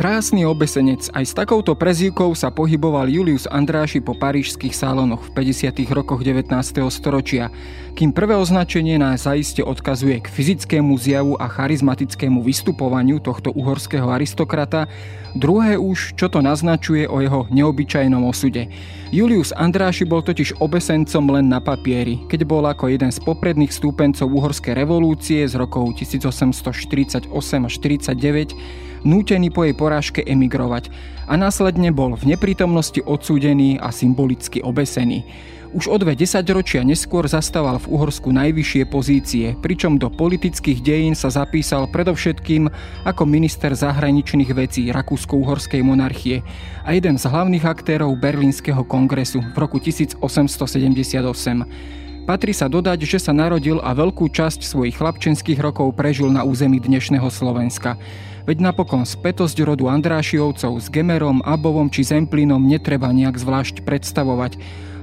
Krásny obesenec, aj s takouto prezývkou sa pohyboval Julius Andráši po parížských sálonoch v 50. rokoch 19. storočia, kým prvé označenie nás zaiste odkazuje k fyzickému zjavu a charizmatickému vystupovaniu tohto uhorského aristokrata, druhé už, čo to naznačuje o jeho neobyčajnom osude. Julius Andráši bol totiž obesencom len na papieri, keď bol ako jeden z popredných stúpencov uhorskej revolúcie z rokov 1848 až 49 nútený po jej porážke emigrovať a následne bol v neprítomnosti odsúdený a symbolicky obesený. Už o dve desaťročia neskôr zastával v Uhorsku najvyššie pozície, pričom do politických dejín sa zapísal predovšetkým ako minister zahraničných vecí Rakúsko-Uhorskej monarchie a jeden z hlavných aktérov Berlínskeho kongresu v roku 1878. Patrí sa dodať, že sa narodil a veľkú časť svojich chlapčenských rokov prežil na území dnešného Slovenska. Veď napokon spätosť rodu Andrášiovcov s Gemerom, Abovom či Zemplínom netreba nejak zvlášť predstavovať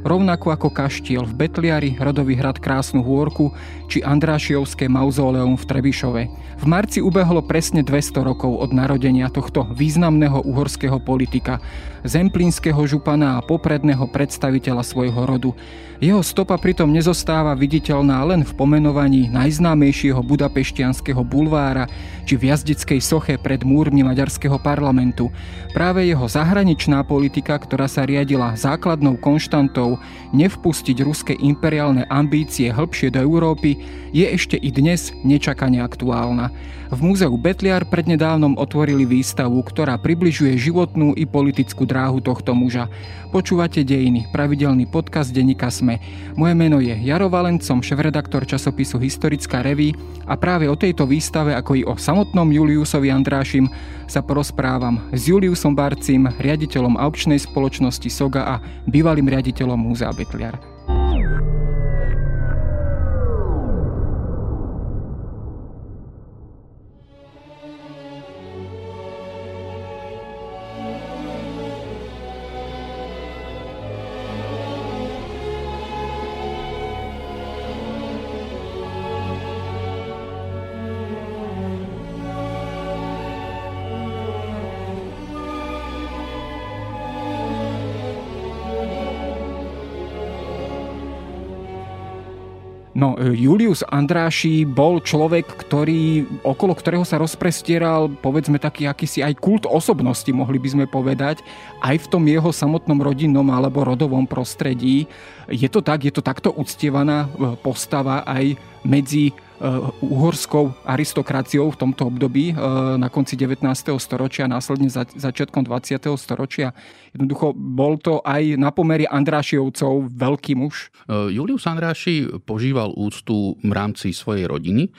rovnako ako kaštiel v Betliari, rodový hrad Krásnu hôrku či Andrášiovské mauzóleum v Trebišove. V marci ubehlo presne 200 rokov od narodenia tohto významného uhorského politika, zemplínskeho župana a popredného predstaviteľa svojho rodu. Jeho stopa pritom nezostáva viditeľná len v pomenovaní najznámejšieho budapeštianského bulvára či v jazdickej soche pred múrmi maďarského parlamentu. Práve jeho zahraničná politika, ktorá sa riadila základnou konštantou nevpustiť ruské imperiálne ambície hĺbšie do Európy, je ešte i dnes nečakane aktuálna. V múzeu Betliar prednedávnom otvorili výstavu, ktorá približuje životnú i politickú dráhu tohto muža. Počúvate Dejiny, pravidelný podcast denníka SME. Moje meno je Jaro Valencom, šéf-redaktor časopisu Historická reví a práve o tejto výstave, ako i o samotnom Juliusovi Andrášim, sa porozprávam s Juliusom Barcim, riaditeľom aukčnej spoločnosti SOGA a bývalým riaditeľom Múzea Betliar. No, e, Julius Andráši bol človek, ktorý, okolo ktorého sa rozprestieral, povedzme taký akýsi aj kult osobnosti, mohli by sme povedať, aj v tom jeho samotnom rodinnom alebo rodovom prostredí. Je to tak, je to takto uctievaná e, postava aj medzi uhorskou aristokraciou v tomto období eh, na konci 19. storočia, následne za, začiatkom 20. storočia. Jednoducho bol to aj na pomery Andrášiovcov veľký muž. Eh, Julius Andráši požíval úctu v rámci svojej rodiny.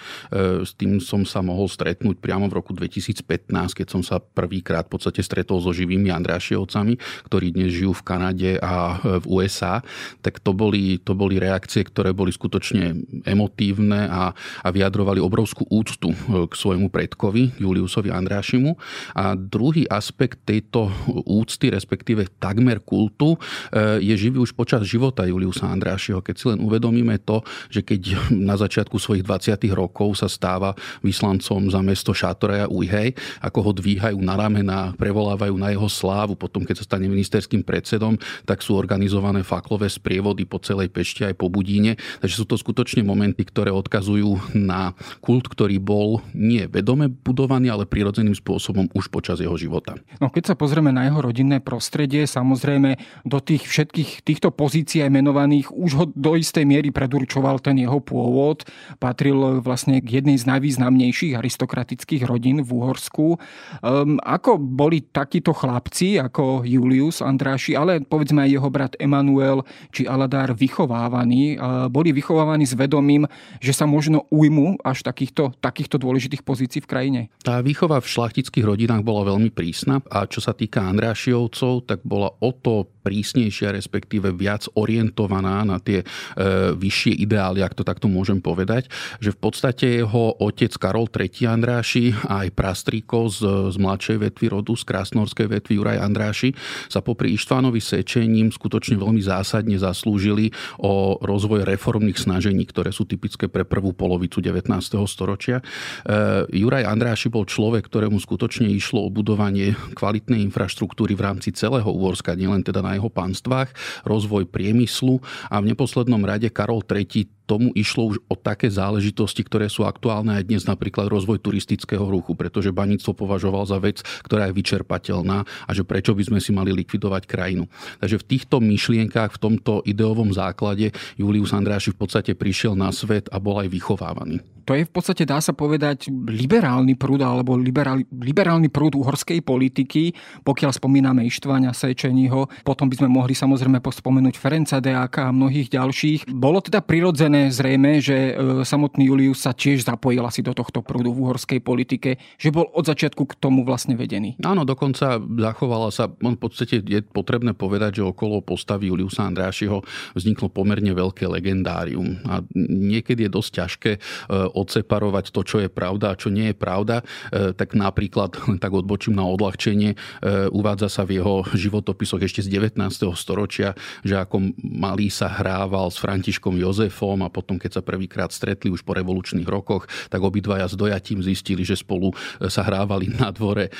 S tým som sa mohol stretnúť priamo v roku 2015, keď som sa prvýkrát v podstate stretol so živými Andrášiovcami, ktorí dnes žijú v Kanade a v USA. Tak to boli, to boli reakcie, ktoré boli skutočne emotívne a a vyjadrovali obrovskú úctu e, k svojmu predkovi Juliusovi Andrášimu. A druhý aspekt tejto úcty, respektíve takmer kultu, e, je živý už počas života Juliusa Andrášiho. Keď si len uvedomíme to, že keď na začiatku svojich 20. rokov sa stáva vyslancom za mesto Šatoraja Ujhej, ako ho dvíhajú na ramena, prevolávajú na jeho slávu, potom keď sa stane ministerským predsedom, tak sú organizované faklové sprievody po celej Pešti aj po Budíne. Takže sú to skutočne momenty, ktoré odkazujú na kult, ktorý bol nie vedome budovaný, ale prirodzeným spôsobom už počas jeho života. No keď sa pozrieme na jeho rodinné prostredie, samozrejme do tých všetkých týchto pozícií aj menovaných už ho do istej miery predurčoval ten jeho pôvod. Patril vlastne k jednej z najvýznamnejších aristokratických rodín v Uhorsku. Um, ako boli takíto chlapci, ako Julius Andráši, ale povedzme aj jeho brat Emanuel či Aladár vychovávaní, uh, boli vychovávaní s vedomím, že sa možno ujmu až takýchto, takýchto dôležitých pozícií v krajine? Tá výchova v šlachtických rodinách bola veľmi prísna a čo sa týka Andrášiovcov, tak bola o to prísnejšia, respektíve viac orientovaná na tie e, vyššie ideály, ak to takto môžem povedať, že v podstate jeho otec Karol III. Andráši a aj Prastríko z, z mladšej vetvy rodu, z krásnorskej vetvy Juraj Andráši sa popri Ištvánovi Sečením skutočne veľmi zásadne zaslúžili o rozvoj reformných snažení, ktoré sú typické pre prvú polovicu 19. storočia. E, Juraj Andráši bol človek, ktorému skutočne išlo o budovanie kvalitnej infraštruktúry v rámci celého Úorska, nielen teda na jeho pánstvách, rozvoj priemyslu a v neposlednom rade Karol III tomu išlo už o také záležitosti, ktoré sú aktuálne aj dnes, napríklad rozvoj turistického ruchu, pretože baníctvo považoval za vec, ktorá je vyčerpateľná a že prečo by sme si mali likvidovať krajinu. Takže v týchto myšlienkách, v tomto ideovom základe Julius Andráši v podstate prišiel na svet a bol aj vychovávaný. To je v podstate, dá sa povedať, liberálny prúd alebo liberálny, liberálny prúd uhorskej politiky, pokiaľ spomíname Ištvania Sečeního, potom by sme mohli samozrejme pospomenúť Ferenca Deáka a mnohých ďalších. Bolo teda prirodzené zrejme, že e, samotný Julius sa tiež zapojil asi do tohto prúdu v uhorskej politike, že bol od začiatku k tomu vlastne vedený. Áno, dokonca zachovala sa, on v podstate je potrebné povedať, že okolo postavy Juliusa Andrášiho vzniklo pomerne veľké legendárium. A niekedy je dosť ťažké e, odseparovať to, čo je pravda a čo nie je pravda. E, tak napríklad, tak odbočím na odľahčenie, uvádza sa v jeho životopisoch ešte z 19. storočia, že ako malý sa hrával s Františkom Jozefom a potom, keď sa prvýkrát stretli už po revolučných rokoch, tak obidvaja s dojatím zistili, že spolu e, sa hrávali na dvore e,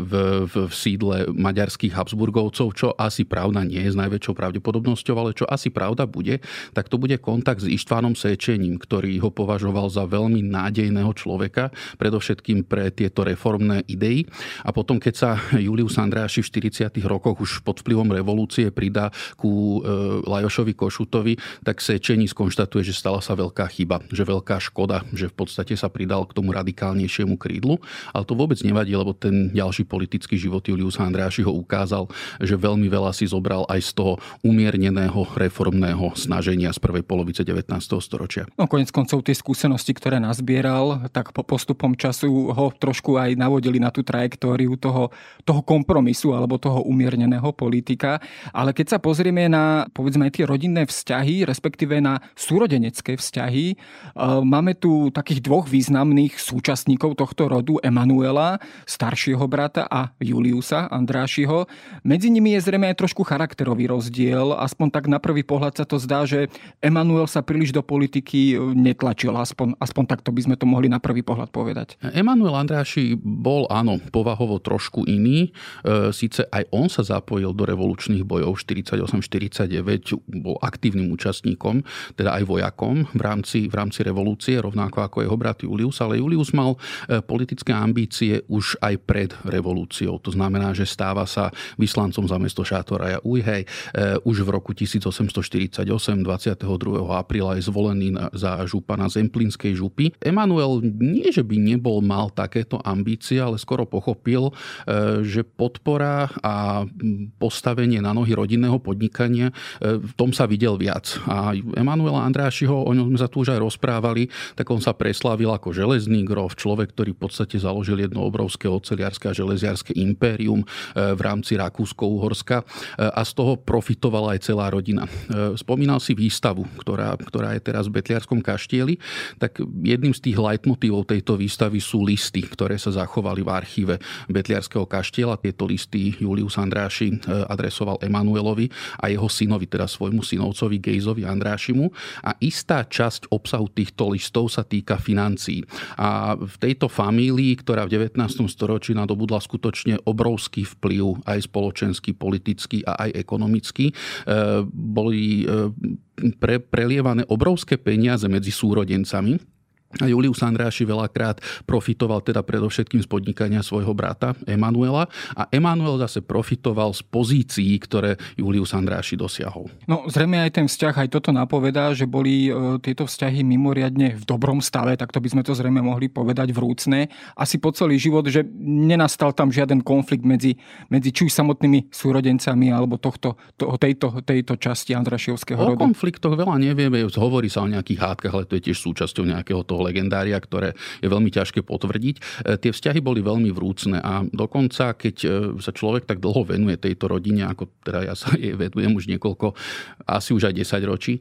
v, v, v sídle maďarských Habsburgovcov, čo asi pravda nie je s najväčšou pravdepodobnosťou, ale čo asi pravda bude, tak to bude kontakt s Ištvánom Sečením, ktorý ho považoval za veľmi nádejného človeka, predovšetkým pre tieto reformné idei. A potom, keď sa Julius Andráši v 40. rokoch už pod vplyvom revolúcie pridá ku e, Lajošovi Košutovi, tak Sečení skonštatuje, že stala sa veľká chyba, že veľká škoda, že v podstate sa pridal k tomu radikálnejšiemu krídlu. Ale to vôbec nevadí, lebo ten ďalší politický život Julius Andráši ho ukázal, že veľmi veľa si zobral aj z toho umierneného reformného snaženia z prvej polovice 19. storočia. No konec koncov tie skúsenosti, ktoré nazbieral, tak po postupom času ho trošku aj navodili na tú trajektóriu toho, toho kompromisu alebo toho umierneného politika. Ale keď sa pozrieme na povedzme tie rodinné vzťahy, respektíve na súrode súrodenecké vzťahy. E, máme tu takých dvoch významných súčasníkov tohto rodu, Emanuela, staršieho brata a Juliusa Andrášiho. Medzi nimi je zrejme aj trošku charakterový rozdiel, aspoň tak na prvý pohľad sa to zdá, že Emanuel sa príliš do politiky netlačil, aspoň, aspoň takto by sme to mohli na prvý pohľad povedať. Emanuel Andráši bol, áno, povahovo trošku iný. E, Sice aj on sa zapojil do revolučných bojov 48-49, bol aktívnym účastníkom, teda aj vojakom v rámci, v rámci revolúcie, rovnako ako jeho brat Julius, ale Julius mal e, politické ambície už aj pred revolúciou. To znamená, že stáva sa vyslancom za mesto Šátoraja Ujhej. E, už v roku 1848, 22. apríla je zvolený za župana Zemplínskej župy. Emanuel nie, že by nebol mal takéto ambície, ale skoro pochopil, e, že podpora a postavenie na nohy rodinného podnikania, v tom sa videl viac. A Emanuela Andráš Ďalšieho, o ňom sme sa tu už aj rozprávali, tak on sa preslávil ako železný grof, človek, ktorý v podstate založil jedno obrovské oceliarské a železiarské impérium e, v rámci Rakúsko-Uhorska e, a z toho profitovala aj celá rodina. E, spomínal si výstavu, ktorá, ktorá je teraz v Betliarskom kaštieli, tak jedným z tých leitmotívov tejto výstavy sú listy, ktoré sa zachovali v archíve Betliarského kaštiela. Tieto listy Julius Andráši adresoval Emanuelovi a jeho synovi, teda svojmu synovcovi Gejzovi Andrášimu. A istá časť obsahu týchto listov sa týka financií. A v tejto famílii, ktorá v 19. storočí nadobudla skutočne obrovský vplyv aj spoločenský, politický a aj ekonomický, e, boli e, pre, prelievané obrovské peniaze medzi súrodencami a Julius Andráši veľakrát profitoval teda predovšetkým z podnikania svojho brata Emanuela a Emanuel zase profitoval z pozícií, ktoré Julius Andráši dosiahol. No zrejme aj ten vzťah, aj toto napovedá, že boli e, tieto vzťahy mimoriadne v dobrom stave, tak to by sme to zrejme mohli povedať vrúcne. Asi po celý život, že nenastal tam žiaden konflikt medzi, medzi či už samotnými súrodencami alebo tohto, to, tejto, tejto časti Andrašiovského rodu. O konfliktoch veľa nevieme, hovorí sa o nejakých hádkach, ale to je tiež súčasťou nejakého toho legendária, ktoré je veľmi ťažké potvrdiť. Tie vzťahy boli veľmi vrúcne a dokonca, keď sa človek tak dlho venuje tejto rodine, ako teda ja sa jej venujem už niekoľko, asi už aj 10 ročí,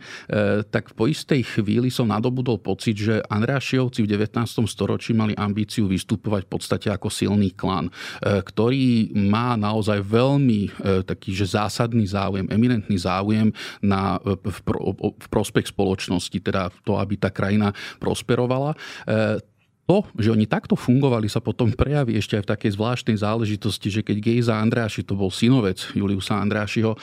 tak po istej chvíli som nadobudol pocit, že Andrášiovci v 19. storočí mali ambíciu vystupovať v podstate ako silný klan, ktorý má naozaj veľmi taký že zásadný záujem, eminentný záujem na, v, v prospech spoločnosti, teda to, aby tá krajina prosperovala pracovala, to, že oni takto fungovali, sa potom prejaví ešte aj v takej zvláštnej záležitosti, že keď Gejza Andráši, to bol synovec Juliusa Andrášiho, e,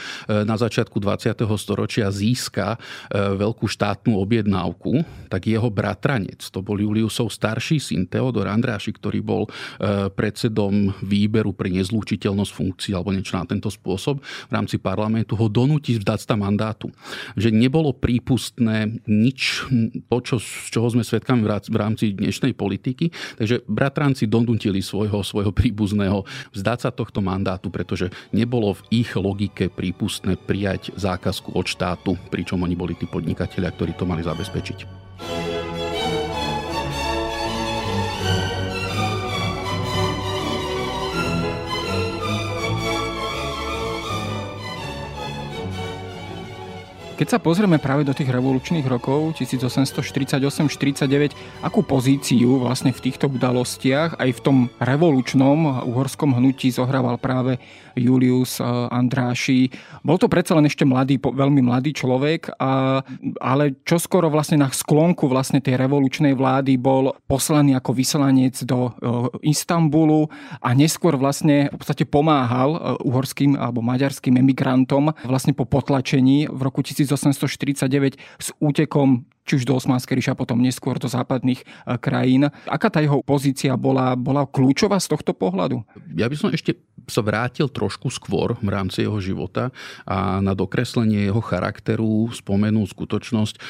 na začiatku 20. storočia získa e, veľkú štátnu objednávku, tak jeho bratranec, to bol Juliusov starší syn Teodor Andráši, ktorý bol e, predsedom výberu pre nezlúčiteľnosť funkcií alebo niečo na tento spôsob v rámci parlamentu, ho donúti vzdať sa mandátu. Že nebolo prípustné nič, to, čo, z čoho sme svedkami v rámci dnešnej politiky, politiky. Takže bratranci donútili svojho, svojho príbuzného vzdať sa tohto mandátu, pretože nebolo v ich logike prípustné prijať zákazku od štátu, pričom oni boli tí podnikatelia, ktorí to mali zabezpečiť. Keď sa pozrieme práve do tých revolučných rokov 1848-49, akú pozíciu vlastne v týchto udalostiach aj v tom revolučnom uhorskom hnutí zohrával práve Julius eh, Andráši. Bol to predsa len ešte mladý, veľmi mladý človek, a, ale čoskoro vlastne na sklonku vlastne tej revolučnej vlády bol poslaný ako vyslanec do eh, Istanbulu a neskôr vlastne v podstate pomáhal eh, uhorským alebo maďarským emigrantom vlastne po potlačení v roku 1800 1849 s útekom či už do Osmanskej ríša, potom neskôr do západných e, krajín. Aká tá jeho pozícia bola, bola kľúčová z tohto pohľadu? Ja by som ešte sa vrátil trošku skôr v rámci jeho života a na dokreslenie jeho charakteru spomenul skutočnosť, e,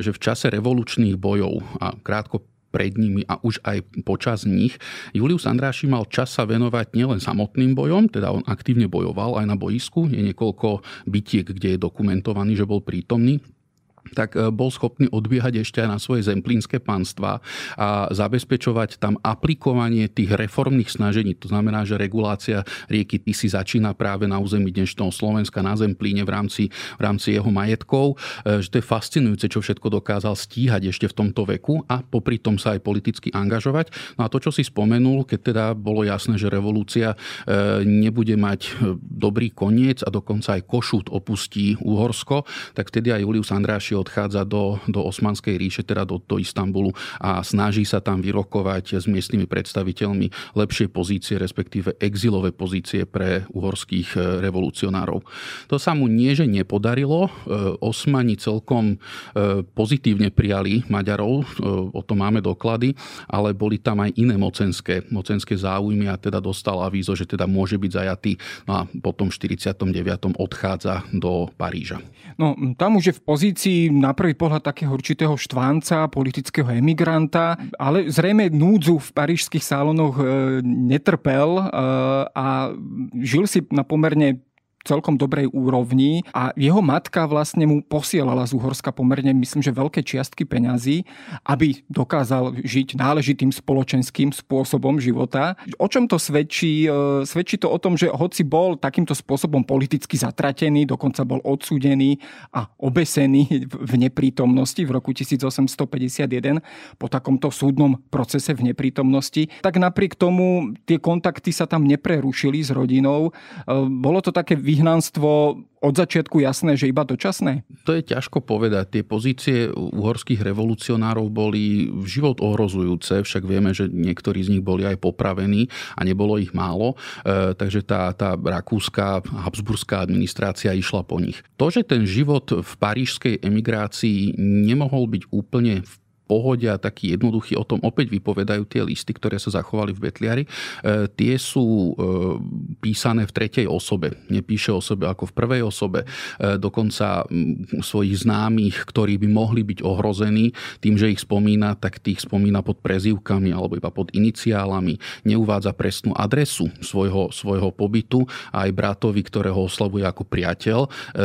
že v čase revolučných bojov a krátko pred nimi a už aj počas nich. Julius Andráši mal čas sa venovať nielen samotným bojom, teda on aktívne bojoval aj na boisku, je niekoľko bitiek, kde je dokumentovaný, že bol prítomný tak e, bol schopný odbiehať ešte aj na svoje zemplínske pánstva a zabezpečovať tam aplikovanie tých reformných snažení. To znamená, že regulácia rieky Tisy začína práve na území dnešného Slovenska, na Zemplíne v rámci, v rámci jeho majetkov. E, že to je fascinujúce, čo všetko dokázal stíhať ešte v tomto veku a popri tom sa aj politicky angažovať. No a to, čo si spomenul, keď teda bolo jasné, že revolúcia e, nebude mať dobrý koniec a dokonca aj Košút opustí Uhorsko, tak vtedy aj Julius Andráši odchádza do, do Osmanskej ríše, teda do, do Istanbulu a snaží sa tam vyrokovať s miestnymi predstaviteľmi lepšie pozície, respektíve exilové pozície pre uhorských e, revolucionárov. To sa mu nie, že nepodarilo. E, Osmani celkom e, pozitívne prijali Maďarov, o tom máme doklady, ale boli tam aj iné mocenské, mocenské záujmy a teda dostal avízo, že teda môže byť zajatý no a potom v 49. odchádza do Paríža. No, tam už je v pozícii na prvý pohľad takého určitého štvánca, politického emigranta, ale zrejme núdzu v parížských sálonoch e, netrpel e, a žil si na pomerne celkom dobrej úrovni a jeho matka vlastne mu posielala z Uhorska pomerne, myslím, že veľké čiastky peňazí, aby dokázal žiť náležitým spoločenským spôsobom života. O čom to svedčí? E, svedčí to o tom, že hoci bol takýmto spôsobom politicky zatratený, dokonca bol odsúdený a obesený v neprítomnosti v roku 1851 po takomto súdnom procese v neprítomnosti, tak napriek tomu tie kontakty sa tam neprerušili s rodinou. E, bolo to také vyhnanstvo od začiatku jasné, že iba dočasné? To je ťažko povedať. Tie pozície uhorských revolucionárov boli život ohrozujúce, však vieme, že niektorí z nich boli aj popravení a nebolo ich málo, e, takže tá, tá rakúska habsburská administrácia išla po nich. To, že ten život v parížskej emigrácii nemohol byť úplne v pohode a taký jednoduchý. O tom opäť vypovedajú tie listy, ktoré sa zachovali v Betliari. E, tie sú e, písané v tretej osobe. Nepíše o sebe ako v prvej osobe. E, dokonca svojich známych, ktorí by mohli byť ohrození tým, že ich spomína, tak tých spomína pod prezývkami alebo iba pod iniciálami. Neuvádza presnú adresu svojho, svojho pobytu a aj bratovi, ktorého oslavuje ako priateľ,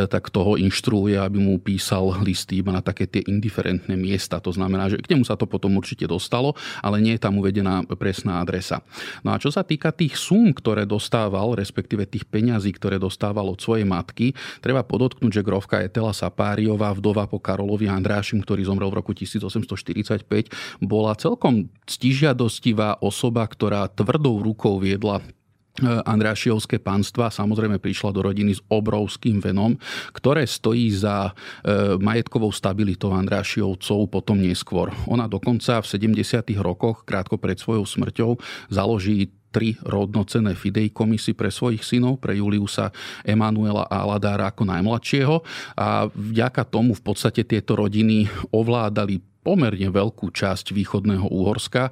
tak toho inštruuje, aby mu písal listy iba na také tie indiferentné miesta. To znamená, že k nemu sa to potom určite dostalo, ale nie je tam uvedená presná adresa. No a čo sa týka tých sum, ktoré dostával, respektíve tých peňazí, ktoré dostával od svojej matky, treba podotknúť, že grovka Etela Sapáriová, vdova po Karolovi Andrášim, ktorý zomrel v roku 1845, bola celkom stižiadostivá osoba, ktorá tvrdou rukou viedla Andrášiovské pánstva samozrejme prišla do rodiny s obrovským venom, ktoré stojí za e, majetkovou stabilitou Andrášiovcov potom neskôr. Ona dokonca v 70. rokoch, krátko pred svojou smrťou, založí tri rodnocené fidejkomisy pre svojich synov, pre Juliusa, Emanuela a Aladára ako najmladšieho a vďaka tomu v podstate tieto rodiny ovládali pomerne veľkú časť východného Úhorska e,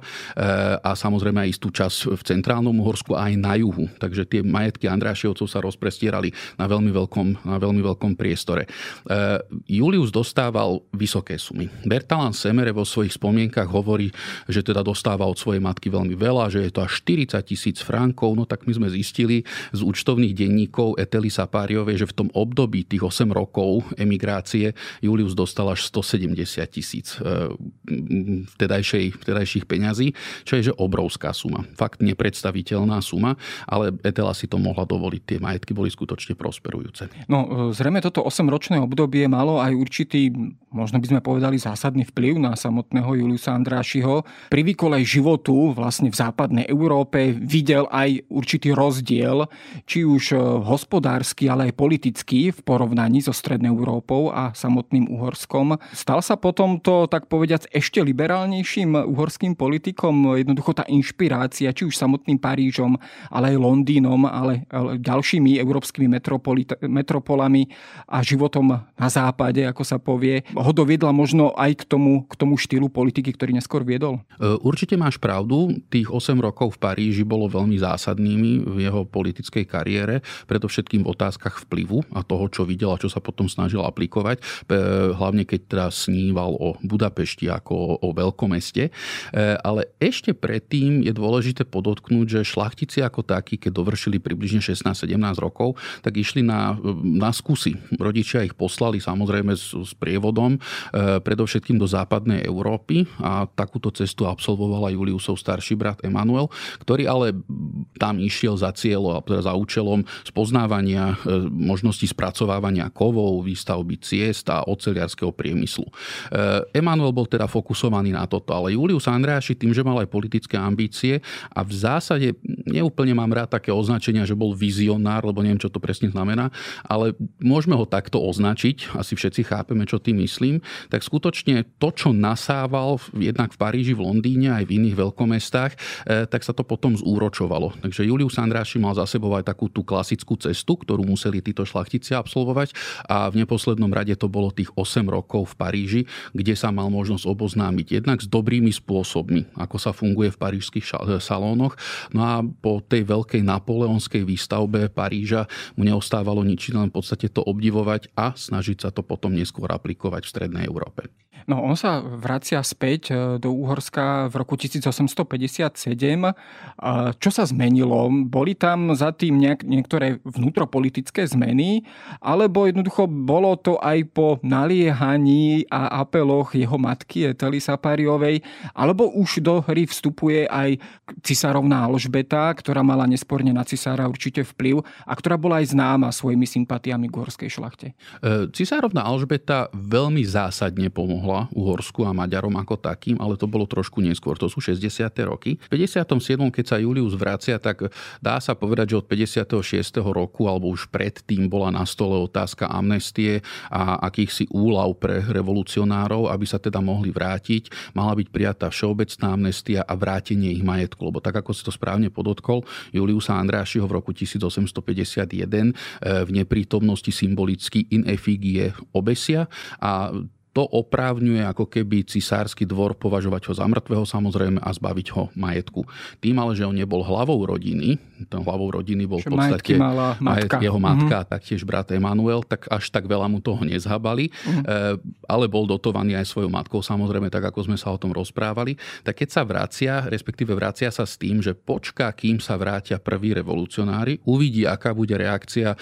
a samozrejme aj istú časť v centrálnom Uhorsku aj na juhu. Takže tie majetky Andrášiovcov sa rozprestierali na veľmi veľkom, na veľmi veľkom priestore. E, Julius dostával vysoké sumy. Bertalan Semere vo svojich spomienkach hovorí, že teda dostáva od svojej matky veľmi veľa, že je to až 40 tisíc frankov. No tak my sme zistili z účtovných denníkov Etely Sapáriovej, že v tom období tých 8 rokov emigrácie Julius dostal až 170 tisíc e, vtedajšej, vtedajších peňazí, čo je že obrovská suma. Fakt nepredstaviteľná suma, ale Etela si to mohla dovoliť. Tie majetky boli skutočne prosperujúce. No, e, zrejme toto 8-ročné obdobie malo aj určitý, možno by sme povedali, zásadný vplyv na samotného Juliusa Andrášiho. Pri výkole životu vlastne v západnej Európe videl aj určitý rozdiel, či už e, hospodársky, ale aj politický v porovnaní so Strednou Európou a samotným Uhorskom. Stal sa potom to tak povediac ešte liberálnejším uhorským politikom. Jednoducho tá inšpirácia, či už samotným Parížom, ale aj Londýnom, ale ďalšími európskymi metropolami a životom na západe, ako sa povie, ho doviedla možno aj k tomu, k tomu štýlu politiky, ktorý neskôr viedol? E, určite máš pravdu. Tých 8 rokov v Paríži bolo veľmi zásadnými v jeho politickej kariére, predovšetkým v otázkach vplyvu a toho, čo videl a čo sa potom snažil aplikovať, hlavne keď teda sníval o Budapešti Budapešti ako o, o veľkomeste. E, ale ešte predtým je dôležité podotknúť, že šlachtici ako takí, keď dovršili približne 16-17 rokov, tak išli na, na skúsi. Rodičia ich poslali samozrejme s, s prievodom, e, predovšetkým do západnej Európy a takúto cestu absolvovala Juliusov starší brat Emanuel, ktorý ale tam išiel za cieľo, teda za účelom spoznávania e, možností spracovávania kovov, výstavby ciest a oceliarského priemyslu. Emanuel bol teda fokusovaný na toto. Ale Julius Andráši tým, že mal aj politické ambície a v zásade neúplne mám rád také označenia, že bol vizionár, lebo neviem, čo to presne znamená, ale môžeme ho takto označiť, asi všetci chápeme, čo tým myslím, tak skutočne to, čo nasával jednak v Paríži, v Londýne, aj v iných veľkomestách, eh, tak sa to potom zúročovalo. Takže Julius Andráši mal za sebou aj takú tú klasickú cestu, ktorú museli títo šlachtici absolvovať a v neposlednom rade to bolo tých 8 rokov v Paríži, kde sa mal možnosť oboznámiť jednak s dobrými spôsobmi, ako sa funguje v parížských salónoch. No a po tej veľkej napoleonskej výstavbe Paríža mu neostávalo nič, len v podstate to obdivovať a snažiť sa to potom neskôr aplikovať v Strednej Európe. No on sa vracia späť e, do Úhorska v roku 1857. Čo sa zmenilo? Boli tam za tým nejak, niektoré vnútropolitické zmeny, alebo jednoducho bolo to aj po naliehaní a apeloch jeho matky Etely Sapariovej, alebo už do hry vstupuje aj cisárovná Alžbeta, ktorá mala nesporne na cisára určite vplyv a ktorá bola aj známa svojimi sympatiami k uhorskej šlachte. E, cisárovná Alžbeta veľmi zásadne pomohla pomohla Uhorsku a Maďarom ako takým, ale to bolo trošku neskôr, to sú 60. roky. V 57. keď sa Julius vracia, tak dá sa povedať, že od 56. roku alebo už predtým bola na stole otázka amnestie a akýchsi úlav pre revolucionárov, aby sa teda mohli vrátiť. Mala byť prijatá všeobecná amnestia a vrátenie ich majetku, lebo tak ako si to správne podotkol, Juliusa Andrášiho v roku 1851 eh, v neprítomnosti symbolicky in effigie obesia a to oprávňuje ako keby cisársky dvor považovať ho za mŕtvého samozrejme a zbaviť ho majetku. Tým ale, že on nebol hlavou rodiny, ten hlavou rodiny bol v podstate mala matka. jeho matka, mm-hmm. taktiež brat Emanuel, tak až tak veľa mu toho nezhabali, mm-hmm. ale bol dotovaný aj svojou matkou samozrejme, tak ako sme sa o tom rozprávali. Tak keď sa vracia, respektíve vracia sa s tým, že počká, kým sa vrátia prví revolucionári, uvidí, aká bude reakcia e,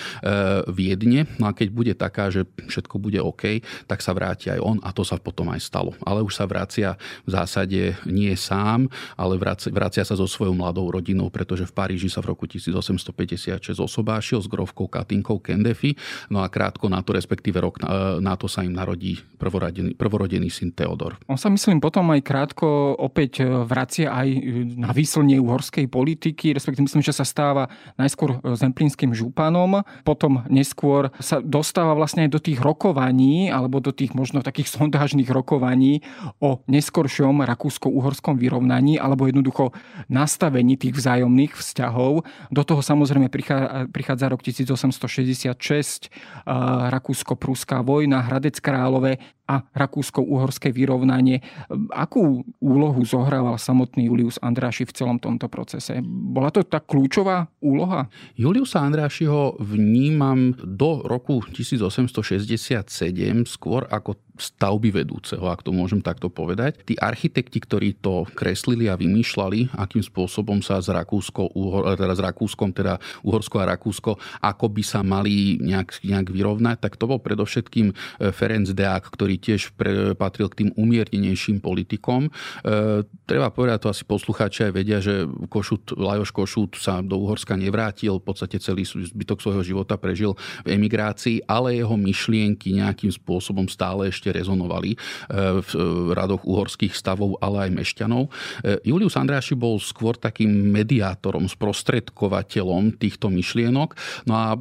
Viedne, no a keď bude taká, že všetko bude OK, tak sa vrátia aj on a to sa potom aj stalo. Ale už sa vracia v zásade nie sám, ale vracia, sa so svojou mladou rodinou, pretože v Paríži sa v roku 1856 osobášil s grovkou Katinkou Kendefi. No a krátko na to, respektíve rok na, na to sa im narodí prvorodený, prvorodený syn Teodor. On sa myslím potom aj krátko opäť vracia aj na výslnie uhorskej politiky, respektíve myslím, že sa stáva najskôr zemplínskym županom, potom neskôr sa dostáva vlastne aj do tých rokovaní, alebo do tých možno takých sondážnych rokovaní o neskoršom rakúsko-uhorskom vyrovnaní, alebo jednoducho nastavení tých vzájomných vzťahov. Do toho samozrejme prichádza rok 1866, Rakúsko-Pruská vojna, Hradec Králové a rakúsko-uhorské vyrovnanie. Akú úlohu zohrával samotný Julius Andráši v celom tomto procese? Bola to tak kľúčová úloha? Juliusa Andrášiho vnímam do roku 1867 skôr ako stavby vedúceho, ak to môžem takto povedať. Tí architekti, ktorí to kreslili a vymýšľali, akým spôsobom sa s, Rakúsko, teda s Rakúskom, teda Uhorsko a Rakúsko, ako by sa mali nejak, nejak vyrovnať, tak to bol predovšetkým e, Ferenc Deák, ktorý tiež pre, patril k tým umiernenejším politikom. E, treba povedať, to asi poslucháči aj vedia, že Košut, Lajoš Košut sa do Uhorska nevrátil, v podstate celý zbytok svojho života prežil v emigrácii, ale jeho myšlienky nejakým spôsobom stále ešte rezonovali e, v radoch uhorských stavov, ale aj mešťanov. E, Julius Andráši bol skôr takým mediátorom, sprostredkovateľom týchto myšlienok. No a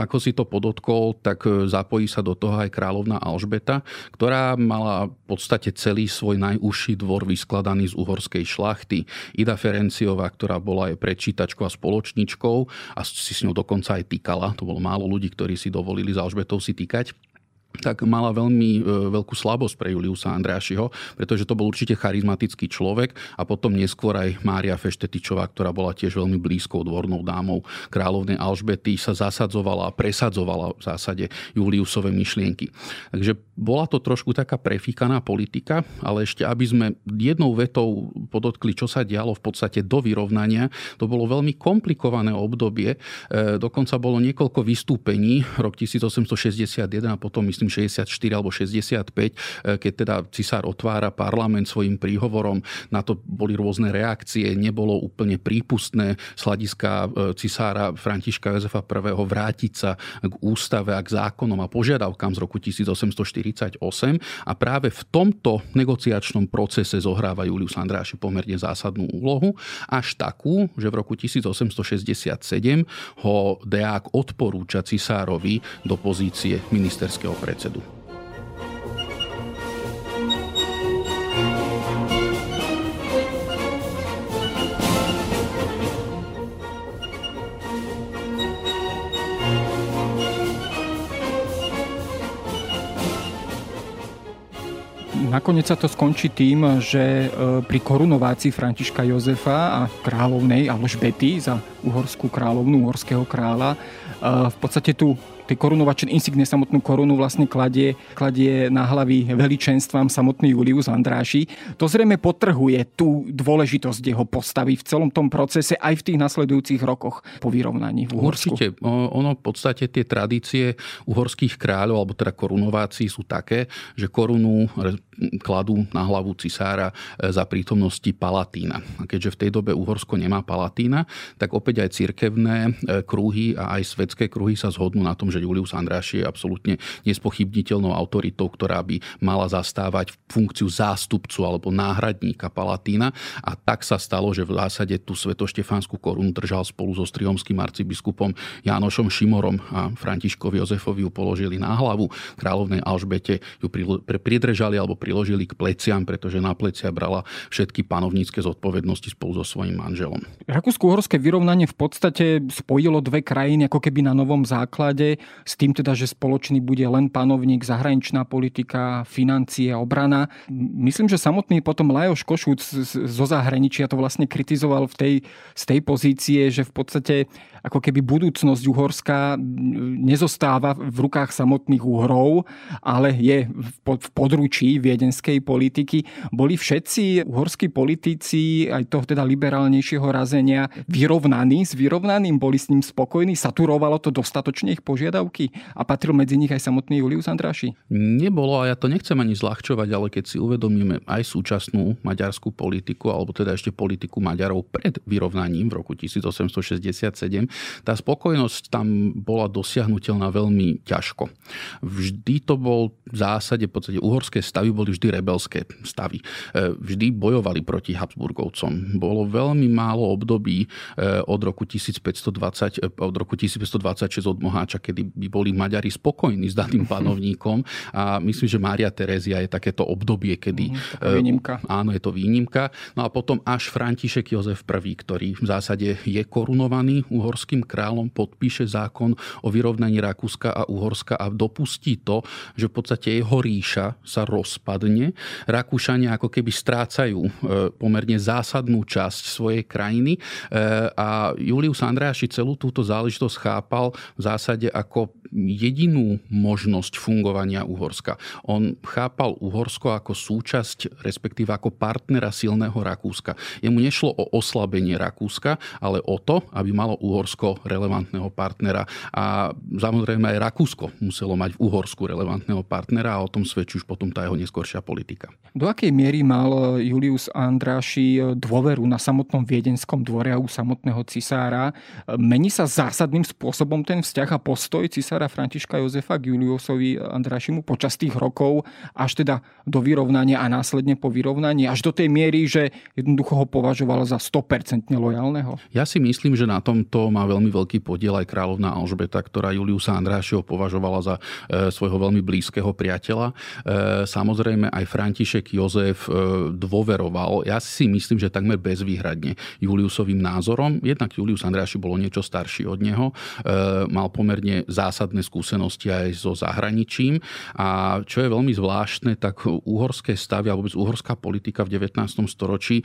ako si to podotkol, tak e, zapojí sa do toho aj kráľovná Alžbeta, ktorá mala v podstate celý svoj najúžší dvor vyskladaný z uhorskej šlachty. Ida Ferenciová, ktorá bola aj prečítačkou a spoločničkou a si s ňou dokonca aj týkala. To bolo málo ľudí, ktorí si dovolili za Alžbetou si týkať tak mala veľmi e, veľkú slabosť pre Juliusa Andrášiho, pretože to bol určite charizmatický človek a potom neskôr aj Mária Feštetičová, ktorá bola tiež veľmi blízkou dvornou dámou kráľovnej Alžbety, sa zasadzovala a presadzovala v zásade Juliusové myšlienky. Takže bola to trošku taká prefíkaná politika, ale ešte aby sme jednou vetou podotkli, čo sa dialo v podstate do vyrovnania, to bolo veľmi komplikované obdobie. E, dokonca bolo niekoľko vystúpení, rok 1861 a potom myslím myslím 64 alebo 65, e, keď teda cisár otvára parlament svojim príhovorom. Na to boli rôzne reakcie, nebolo úplne prípustné z hľadiska e, cisára Františka Jozefa I. vrátiť sa k ústave a k zákonom a požiadavkám z roku 1848 a práve v tomto negociačnom procese zohráva Julius Andráši pomerne zásadnú úlohu, až takú, že v roku 1867 ho Deák odporúča cisárovi do pozície ministerského predsedu. Nakoniec sa to skončí tým, že e, pri korunovácii Františka Jozefa a kráľovnej Alžbety za uhorskú kráľovnú, uhorského kráľa, e, v podstate tu tej korunovačnej insignie samotnú korunu vlastne kladie, kladie na hlavy veličenstvám samotný Julius Andráši. To zrejme potrhuje tú dôležitosť jeho postavy v celom tom procese aj v tých nasledujúcich rokoch po vyrovnaní v Uhorsku. Určite. Ono v podstate tie tradície uhorských kráľov, alebo teda korunovácií sú také, že korunu kladú na hlavu cisára e, za prítomnosti Palatína. A keďže v tej dobe Uhorsko nemá Palatína, tak opäť aj cirkevné e, kruhy a aj svetské kruhy sa zhodnú na tom, že Julius Andráš je absolútne nespochybniteľnou autoritou, ktorá by mala zastávať funkciu zástupcu alebo náhradníka Palatína. A tak sa stalo, že v zásade tú svetoštefánsku korunu držal spolu so striomským arcibiskupom Jánošom Šimorom a Františkovi Jozefovi ju položili na hlavu. Kráľovnej Alžbete ju pridržali alebo priložili k pleciam, pretože na plecia brala všetky panovnícke zodpovednosti spolu so svojím manželom. Rakúsko-uhorské vyrovnanie v podstate spojilo dve krajiny ako keby na novom základe s tým teda, že spoločný bude len panovník, zahraničná politika, financie, obrana. Myslím, že samotný potom Lajoš Košúc zo zahraničia to vlastne kritizoval v tej, z tej pozície, že v podstate ako keby budúcnosť Uhorska nezostáva v rukách samotných Uhrov, ale je v područí viedenskej politiky. Boli všetci uhorskí politici, aj toho teda liberálnejšieho razenia, vyrovnaní s vyrovnaným, boli s ním spokojní, saturovalo to dostatočne ich požiadavky? Požiadavky a patril medzi nich aj samotný Julius Andráši? Nebolo a ja to nechcem ani zľahčovať, ale keď si uvedomíme aj súčasnú maďarskú politiku, alebo teda ešte politiku Maďarov pred vyrovnaním v roku 1867, tá spokojnosť tam bola dosiahnutelná veľmi ťažko. Vždy to bol v zásade, v podstate uhorské stavy boli vždy rebelské stavy. E, vždy bojovali proti Habsburgovcom. Bolo veľmi málo období e, od roku 1520, e, od roku 1526 od Moháča, kedy by boli Maďari spokojní s daným panovníkom a myslím, že Mária Terézia je takéto obdobie, kedy... Mm, výnimka. Áno, je to výnimka. No a potom až František Jozef I, ktorý v zásade je korunovaný uhorským kráľom, podpíše zákon o vyrovnaní Rakúska a Uhorska a dopustí to, že v podstate jeho ríša sa rozpadne. Rakúšania ako keby strácajú e, pomerne zásadnú časť svojej krajiny e, a Julius Andreaši celú túto záležitosť chápal v zásade ako jedinú možnosť fungovania Uhorska. On chápal Uhorsko ako súčasť, respektíve ako partnera silného Rakúska. Jemu nešlo o oslabenie Rakúska, ale o to, aby malo Uhorsko relevantného partnera. A samozrejme aj Rakúsko muselo mať v Uhorsku relevantného partnera a o tom svedčí už potom tá jeho neskoršia politika. Do akej miery mal Julius Andráši dôveru na samotnom viedenskom dvore a u samotného cisára? Mení sa zásadným spôsobom ten vzťah a postoj cisára cisára Františka Jozefa k Juliusovi Andrášimu počas tých rokov až teda do vyrovnania a následne po vyrovnaní až do tej miery, že jednoducho ho považoval za 100% lojálneho? Ja si myslím, že na tomto má veľmi veľký podiel aj kráľovná Alžbeta, ktorá Juliusa Andrášiho považovala za e, svojho veľmi blízkeho priateľa. E, samozrejme aj František Jozef e, dôveroval, ja si myslím, že takmer bezvýhradne Juliusovým názorom. Jednak Julius Andráši bolo niečo starší od neho, mal pomerne zásadné skúsenosti aj so zahraničím. A čo je veľmi zvláštne, tak uhorské stavy alebo uhorská politika v 19. storočí e,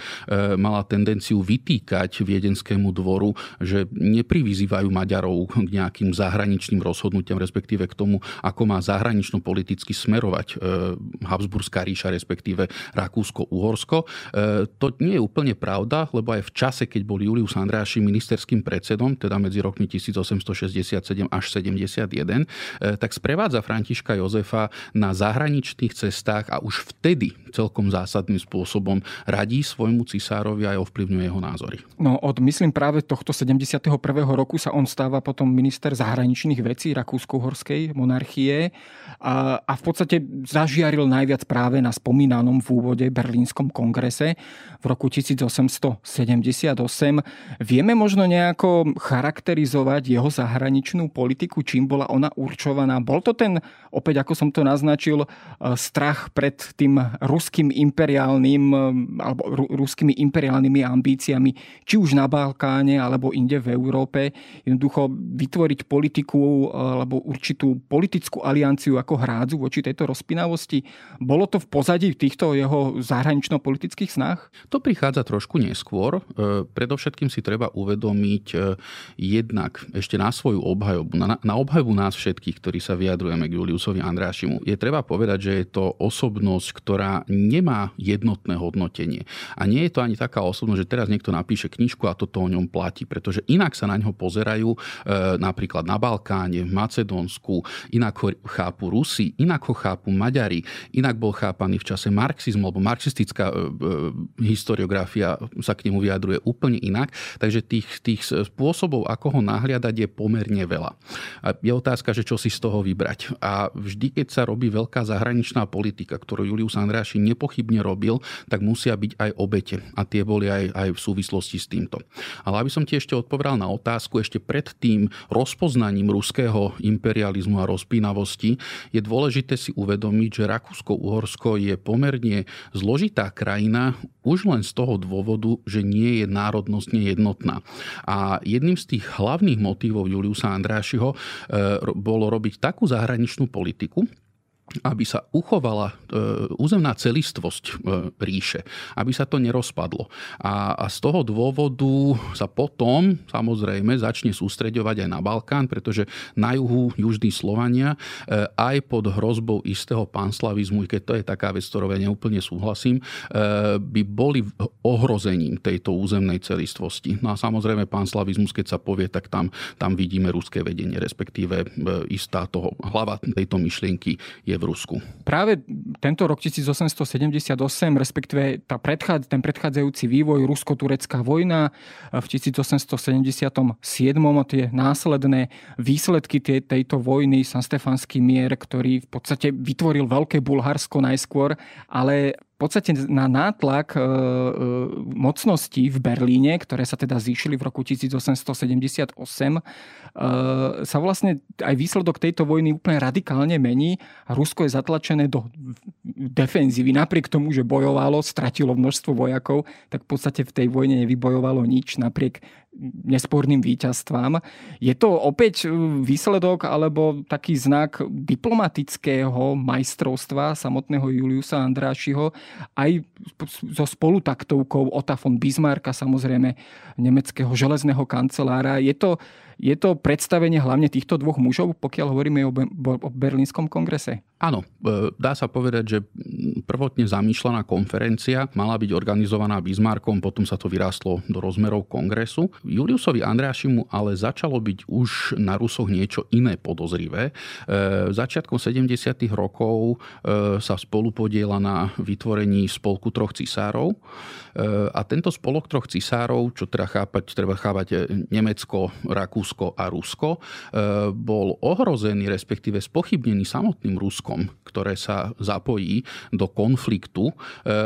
mala tendenciu vytýkať viedenskému dvoru, že neprivyzývajú Maďarov k nejakým zahraničným rozhodnutiam, respektíve k tomu, ako má zahranično politicky smerovať e, Habsburská ríša, respektíve Rakúsko-Uhorsko. E, to nie je úplne pravda, lebo aj v čase, keď bol Julius Andreaši ministerským predsedom, teda medzi rokmi 1867 až 70 E, tak sprevádza Františka Jozefa na zahraničných cestách a už vtedy celkom zásadným spôsobom radí svojmu cisárovi a ovplyvňuje jeho názory. No od myslím práve tohto 71. roku sa on stáva potom minister zahraničných vecí Rakúsko-Horskej monarchie a, a v podstate zažiaril najviac práve na spomínanom v úvode Berlínskom kongrese v roku 1878. Vieme možno nejako charakterizovať jeho zahraničnú politiku, čím bola ona určovaná? Bol to ten, opäť ako som to naznačil, e, strach pred tým ruským imperiálnym e, alebo ruskými imperiálnymi ambíciami, či už na Balkáne alebo inde v Európe, jednoducho vytvoriť politiku e, alebo určitú politickú alianciu ako hrádzu voči tejto rozpinavosti. Bolo to v pozadí týchto jeho zahranično-politických snách? To prichádza trošku neskôr. Predovšetkým si treba uvedomiť jednak ešte na svoju obhajobu, na, na obhajobu nás všetkých, ktorí sa vyjadrujeme k Juliusovi Andrášimu, je treba povedať, že je to osobnosť, ktorá nemá jednotné hodnotenie. A nie je to ani taká osobnosť, že teraz niekto napíše knižku a toto o ňom platí, pretože inak sa na ňo pozerajú e, napríklad na Balkáne, v Macedónsku, inak ho chápu Rusi, inak ho chápu Maďari, inak bol chápaný v čase marxizmu, alebo marxistická e, e, historiografia sa k nemu vyjadruje úplne inak. Takže tých, tých spôsobov, ako ho nahliadať, je pomerne veľa. A je otázka, že čo si z toho vybrať. A vždy, keď sa robí veľká zahraničná politika, ktorú Julius Andreaši nepochybne robil, tak musia byť aj obete. A tie boli aj, aj v súvislosti s týmto. Ale aby som ti ešte odpovedal na otázku, ešte pred tým rozpoznaním ruského imperializmu a rozpínavosti, je dôležité si uvedomiť, že Rakúsko-Uhorsko je pomerne zložitá krajina už len z toho dôvodu, že nie je národnostne jednotná. A jedným z tých hlavných motívov Juliusa Andrášiho bolo robiť takú zahraničnú politiku, aby sa uchovala e, územná celistvosť e, ríše, aby sa to nerozpadlo. A, z toho dôvodu sa potom samozrejme začne sústreďovať aj na Balkán, pretože na juhu južní Slovania e, aj pod hrozbou istého panslavizmu, keď to je taká vec, ktorou ja neúplne súhlasím, by boli ohrozením tejto územnej celistvosti. No a samozrejme panslavizmus, keď sa povie, tak tam, tam vidíme ruské vedenie, respektíve istá toho hlava tejto myšlienky je v Rusku. Práve tento rok 1878, respektíve tá predchádza, ten predchádzajúci vývoj, rusko-turecká vojna v 1877 a tie následné výsledky tej, tejto vojny, Sanstefanský mier, ktorý v podstate vytvoril veľké Bulharsko najskôr, ale podstate na nátlak e, e, mocností v Berlíne, ktoré sa teda zíšili v roku 1878, e, sa vlastne aj výsledok tejto vojny úplne radikálne mení Rusko je zatlačené do defenzívy. Napriek tomu, že bojovalo, stratilo množstvo vojakov, tak v podstate v tej vojne nevybojovalo nič napriek nesporným víťazstvám. Je to opäť výsledok alebo taký znak diplomatického majstrovstva samotného Juliusa Andrášiho aj so spolutaktovkou Ota von Bismarcka, samozrejme nemeckého železného kancelára. Je to, je to predstavenie hlavne týchto dvoch mužov, pokiaľ hovoríme o, o Berlínskom kongrese? Áno, e, dá sa povedať, že prvotne zamýšľaná konferencia mala byť organizovaná Bismarckom, potom sa to vyrástlo do rozmerov kongresu. Juliusovi Andreašimu ale začalo byť už na Rusoch niečo iné podozrivé. E, začiatkom 70. rokov e, sa spolupodiela na vytvorení spolku troch cisárov a tento spolok troch cisárov, čo teda chápať, treba chápať Nemecko, Rakúsko, a Rusko, bol ohrozený, respektíve spochybnený samotným Ruskom, ktoré sa zapojí do konfliktu e,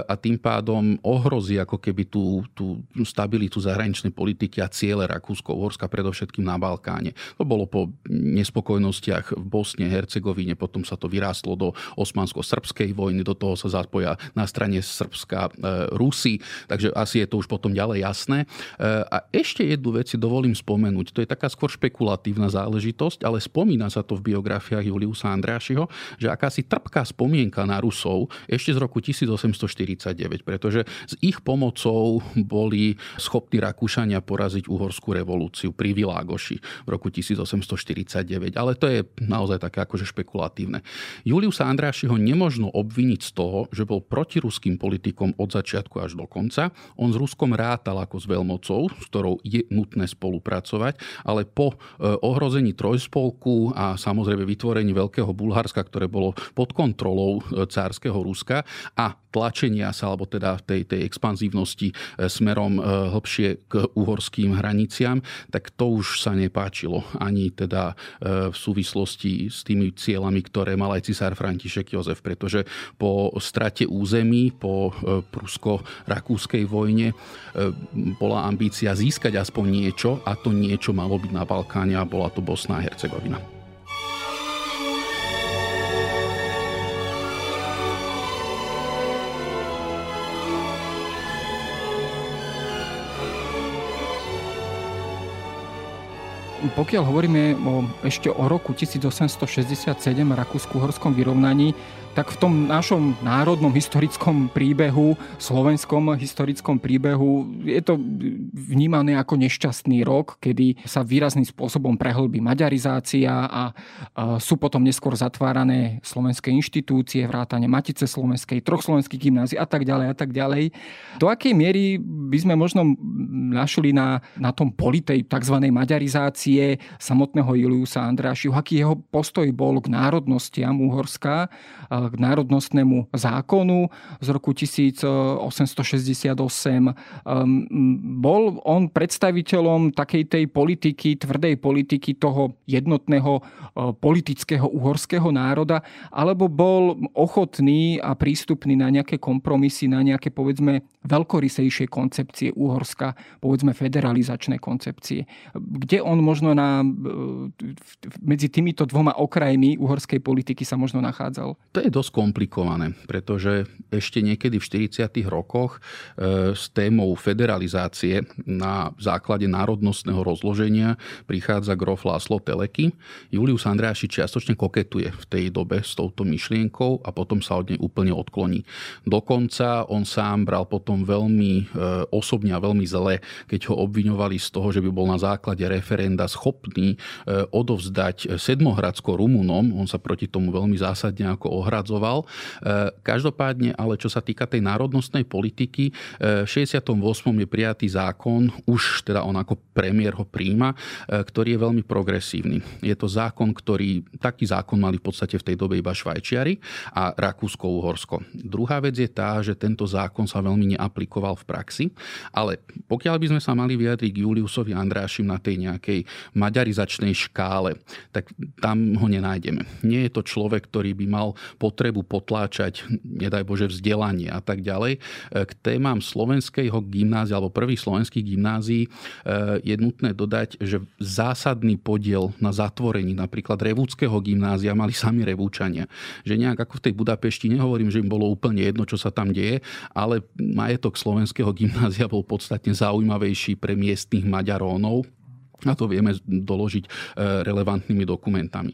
a tým pádom ohrozí ako keby tú, tú stabilitu zahraničnej politiky a ciele Rakúsko-Uhorska, predovšetkým na Balkáne. To bolo po nespokojnostiach v Bosne, Hercegovine, potom sa to vyrástlo do osmansko-srbskej vojny, do toho sa zapoja na strane Srbska e, Rusy, takže asi je to už potom ďalej jasné. A ešte jednu vec si dovolím spomenúť, to je taká skôr špekulatívna záležitosť, ale spomína sa to v biografiách Juliusa Andrášiho, že akási trpká spomienka na Rusov ešte z roku 1849, pretože s ich pomocou boli schopní Rakúšania poraziť uhorskú revolúciu pri Világoši v roku 1849. Ale to je naozaj také akože špekulatívne. Juliusa Andrášiho nemožno obviniť z toho, že bol protiruským politikom od začiatku až do konca. On s Ruskom rátal ako s veľmocou, s ktorou je nutné spolupracovať, ale po e, ohrození trojspolku a samozrejme vytvorení Veľkého Bulharska, ktoré bolo pod kontrolou e, cárskeho Ruska a tlačenia sa, alebo teda tej, tej expanzívnosti e, smerom hlbšie k uhorským hraniciam, tak to už sa nepáčilo ani teda v súvislosti s tými cieľami, ktoré mal aj cisár František Jozef, pretože po strate území, po prusko-rakúskej vojne bola ambícia získať aspoň niečo a to niečo malo byť na Balkáne a bola to Bosna a Hercegovina. Pokiaľ hovoríme o, ešte o roku 1867 Rakúsku-Horskom vyrovnaní, tak v tom našom národnom historickom príbehu, slovenskom historickom príbehu, je to vnímané ako nešťastný rok, kedy sa výrazným spôsobom prehlbí maďarizácia a sú potom neskôr zatvárané slovenské inštitúcie, vrátane Matice slovenskej, troch slovenských gymnázií a tak ďalej a tak ďalej. Do akej miery by sme možno našli na, na tom poli tej tzv. maďarizácie samotného Juliusa Andrášiu, aký jeho postoj bol k národnostiam Uhorska, k národnostnému zákonu z roku 1868. Ehm, bol on predstaviteľom takej tej politiky, tvrdej politiky toho jednotného e, politického uhorského národa, alebo bol ochotný a prístupný na nejaké kompromisy, na nejaké povedzme veľkorysejšie koncepcie Uhorska, povedzme federalizačné koncepcie. Kde on možno na, medzi týmito dvoma okrajmi uhorskej politiky sa možno nachádzal? To je dosť komplikované, pretože ešte niekedy v 40. rokoch e, s témou federalizácie na základe národnostného rozloženia prichádza grof Láslo Teleky. Julius Andreaši čiastočne koketuje v tej dobe s touto myšlienkou a potom sa od nej úplne odkloní. Dokonca on sám bral potom veľmi e, osobne a veľmi zle, keď ho obviňovali z toho, že by bol na základe referenda schopný e, odovzdať Sedmohradsko Rumunom. On sa proti tomu veľmi zásadne ako ohradzoval. E, každopádne, ale čo sa týka tej národnostnej politiky, v 68. je prijatý zákon, už teda on ako premiér ho príjma, ktorý je veľmi progresívny. Je to zákon, ktorý, taký zákon mali v podstate v tej dobe iba Švajčiari a Rakúsko-Uhorsko. Druhá vec je tá, že tento zákon sa veľmi neaplikoval v praxi, ale pokiaľ by sme sa mali vyjadriť k Juliusovi Andrášim na tej nejakej maďarizačnej škále, tak tam ho nenájdeme. Nie je to človek, ktorý by mal potrebu potláčať, nedaj Bože, vzdelanie a tak ďalej. K témam slovenského gymnázia alebo prvých slovenských gymnázií eh, je nutné dodať, že zásadný podiel na zatvorení napríklad Revúckého gymnázia mali sami Revúčania. Že nejak ako v tej Budapešti nehovorím, že im bolo úplne jedno, čo sa tam deje, ale majetok slovenského gymnázia bol podstatne zaujímavejší pre miestnych Maďarónov, a to vieme doložiť e, relevantnými dokumentami.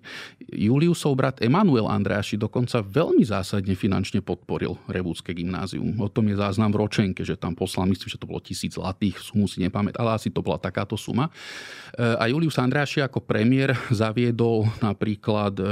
Juliusov brat Emanuel Andreaši dokonca veľmi zásadne finančne podporil Revúdske gymnázium. O tom je záznam v ročenke, že tam poslal, myslím, že to bolo tisíc zlatých, sumu si nepamätám, ale asi to bola takáto suma. E, a Julius Andreaši ako premiér zaviedol napríklad e,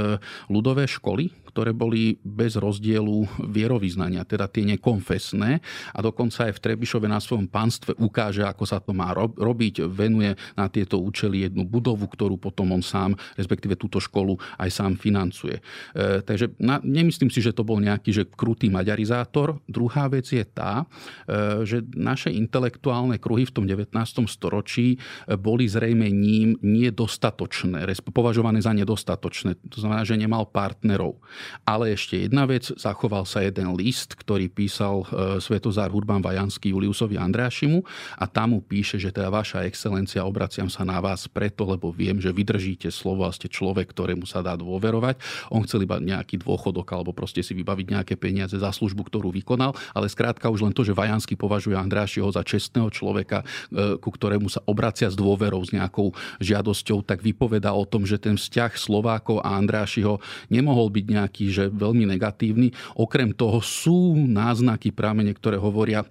ľudové školy, ktoré boli bez rozdielu vierovýznania, teda tie nekonfesné a dokonca aj v Trebišove na svojom panstve ukáže, ako sa to má robiť, venuje na tieto účely jednu budovu, ktorú potom on sám, respektíve túto školu aj sám financuje. E, takže na, nemyslím si, že to bol nejaký že krutý maďarizátor. Druhá vec je tá, e, že naše intelektuálne kruhy v tom 19. storočí e, boli zrejme ním nedostatočné, považované za nedostatočné. To znamená, že nemal partnerov. Ale ešte jedna vec, zachoval sa jeden list, ktorý písal e, Svetozár Hurban Vajanský Juliusovi Andrášimu a tam mu píše, že teda vaša excelencia, obraciam sa na vás preto, lebo viem, že vydržíte slovo a ste človek, ktorému sa dá dôverovať. On chcel iba nejaký dôchodok alebo proste si vybaviť nejaké peniaze za službu, ktorú vykonal, ale skrátka už len to, že Vajanský považuje Andrášiho za čestného človeka, e, ku ktorému sa obracia s dôverou, s nejakou žiadosťou, tak vypoveda o tom, že ten vzťah Slovákov a Andrášiho nemohol byť nejaký že veľmi negatívny. Okrem toho sú náznaky prámene, ktoré hovoria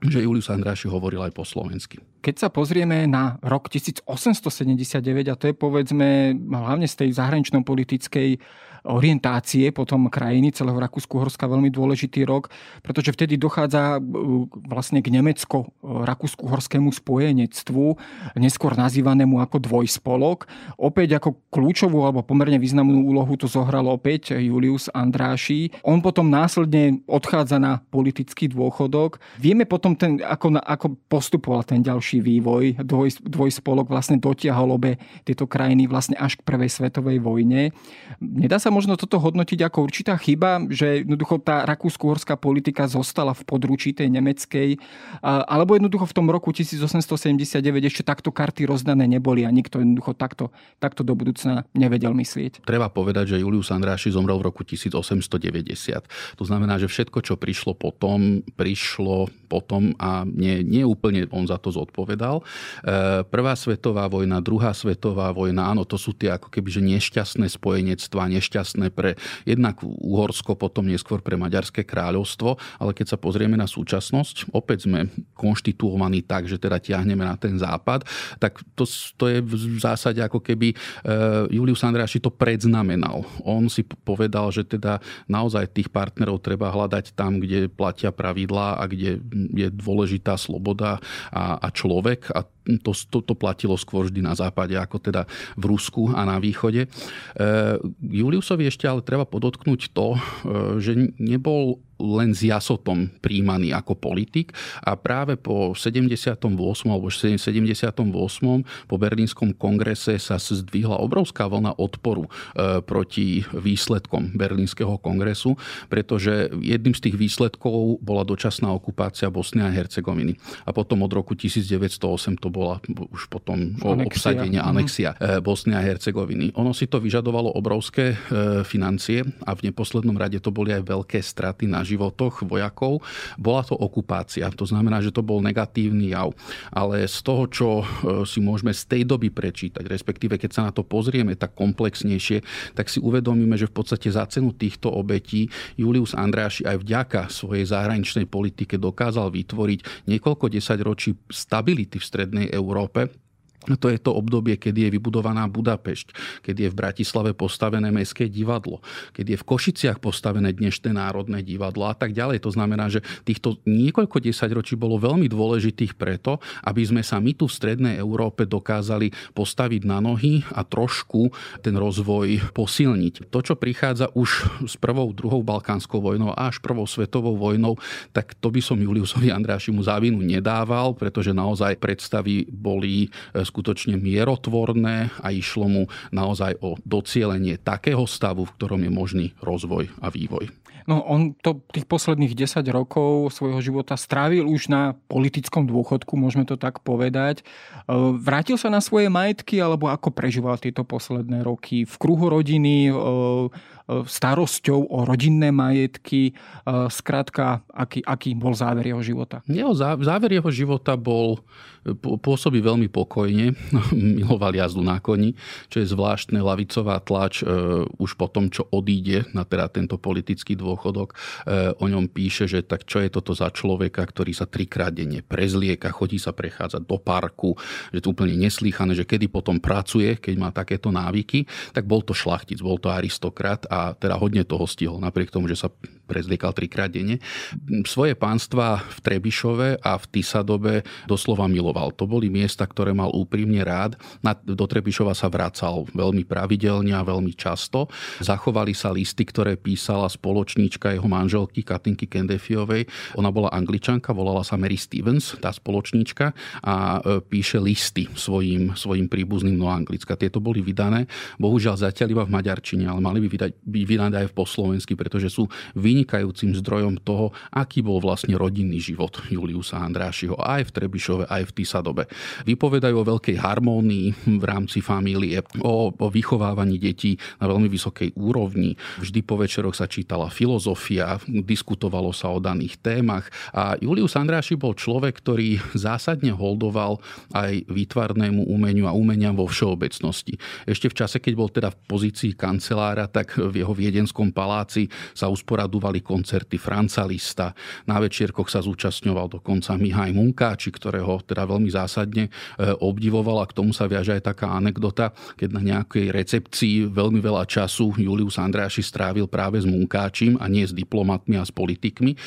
že Julius Andráši hovoril aj po slovensky. Keď sa pozrieme na rok 1879, a to je povedzme hlavne z tej zahranično-politickej orientácie potom krajiny celého Rakúsku-Horska veľmi dôležitý rok, pretože vtedy dochádza vlastne k nemecko-rakúsku-horskému spojenectvu, neskôr nazývanému ako dvojspolok. Opäť ako kľúčovú alebo pomerne významnú úlohu to zohral opäť Julius Andráši. On potom následne odchádza na politický dôchodok. Vieme potom, ten, ako, ako postupoval ten ďalší vývoj. Dvoj, dvojspolok vlastne dotiahol obe tieto krajiny vlastne až k prvej svetovej vojne. Nedá sa možno toto hodnotiť ako určitá chyba, že jednoducho tá rakúsko-horská politika zostala v područí tej nemeckej, alebo jednoducho v tom roku 1879 ešte takto karty rozdané neboli a nikto jednoducho takto, takto do budúcna nevedel myslieť. Treba povedať, že Julius Andráši zomrel v roku 1890. To znamená, že všetko, čo prišlo potom, prišlo potom a nie, nie úplne on za to zodpovedal. E, Prvá svetová vojna, druhá svetová vojna, áno, to sú tie ako keby nešťastné spojenectvá, nešťastné nešťastné pre jednak Uhorsko, potom neskôr pre Maďarské kráľovstvo, ale keď sa pozrieme na súčasnosť, opäť sme konštituovaní tak, že teda tiahneme na ten západ, tak to, to je v zásade ako keby e, Julius Andreaši to predznamenal. On si povedal, že teda naozaj tých partnerov treba hľadať tam, kde platia pravidlá a kde je dôležitá sloboda a, a človek a to, to, to platilo skôr vždy na západe, ako teda v Rusku a na východe. E, Juliusovi ešte ale treba podotknúť to, e, že nebol len s jasotom príjmaný ako politik a práve po 78. alebo 78. po Berlínskom kongrese sa zdvihla obrovská vlna odporu e, proti výsledkom Berlínskeho kongresu, pretože jedným z tých výsledkov bola dočasná okupácia Bosny a Hercegoviny. A potom od roku 1908 to bola už potom anexia. obsadenie, anexia mm-hmm. Bosny a Hercegoviny. Ono si to vyžadovalo obrovské e, financie a v neposlednom rade to boli aj veľké straty na životoch vojakov. Bola to okupácia, to znamená, že to bol negatívny jav. Ale z toho, čo si môžeme z tej doby prečítať, respektíve keď sa na to pozrieme tak komplexnejšie, tak si uvedomíme, že v podstate za cenu týchto obetí Julius Andráši aj vďaka svojej zahraničnej politike dokázal vytvoriť niekoľko desaťročí stability v strednej Európe, to je to obdobie, kedy je vybudovaná Budapešť, kedy je v Bratislave postavené Mestské divadlo, kedy je v Košiciach postavené dnešné Národné divadlo a tak ďalej. To znamená, že týchto niekoľko desaťročí bolo veľmi dôležitých preto, aby sme sa my tu v Strednej Európe dokázali postaviť na nohy a trošku ten rozvoj posilniť. To, čo prichádza už s prvou, druhou Balkánskou vojnou a až prvou svetovou vojnou, tak to by som Juliusovi Andrášimu závinu nedával, pretože naozaj predstavy boli skutočne mierotvorné a išlo mu naozaj o docielenie takého stavu, v ktorom je možný rozvoj a vývoj. No on to tých posledných 10 rokov svojho života strávil už na politickom dôchodku, môžeme to tak povedať. E, vrátil sa na svoje majetky, alebo ako prežíval tieto posledné roky? V kruhu rodiny, e, starosťou o rodinné majetky, skrátka, aký, aký bol záver jeho života? Jeho záver jeho života bol, pôsobí veľmi pokojne, miloval jazdu na koni, čo je zvláštne lavicová tlač e, už po tom, čo odíde na teda tento politický dôchodok, e, o ňom píše, že tak čo je toto za človeka, ktorý sa trikrát denne prezlieka, chodí sa prechádzať do parku, že to úplne neslýchané, že kedy potom pracuje, keď má takéto návyky, tak bol to šlachtic, bol to aristokrat a teda hodne toho stihol, napriek tomu, že sa prezliekal trikrát denne. Svoje pánstva v Trebišove a v Tisadobe doslova miloval. To boli miesta, ktoré mal úprimne rád. Do Trebišova sa vracal veľmi pravidelne a veľmi často. Zachovali sa listy, ktoré písala spoločníčka jeho manželky Katinky Kendefiovej. Ona bola angličanka, volala sa Mary Stevens, tá spoločníčka a e, píše listy svojim, svojim príbuzným do Anglicka. Tieto boli vydané, bohužiaľ zatiaľ iba v maďarčine, ale mali by vydať, byť vydané aj po slovensky, pretože sú vynikajúcim zdrojom toho, aký bol vlastne rodinný život Juliusa Andrášiho aj v Trebišove, aj v Tisadobe. Vypovedajú o veľkej harmónii v rámci famílie, o, o vychovávaní detí na veľmi vysokej úrovni. Vždy po večeroch sa čítala filozofia, diskutovalo sa o daných témach a Julius Andráši bol človek, ktorý zásadne holdoval aj výtvarnému umeniu a umeniam vo všeobecnosti. Ešte v čase, keď bol teda v pozícii kancelára, tak v jeho viedenskom paláci sa usporadúvali koncerty Franca Lista. Na večierkoch sa zúčastňoval dokonca Mihaj Munkáči, ktorého teda veľmi zásadne e, obdivoval a k tomu sa viaže aj taká anekdota, keď na nejakej recepcii veľmi veľa času Julius Andráši strávil práve s Munkáčim a nie s diplomatmi a s politikmi, e,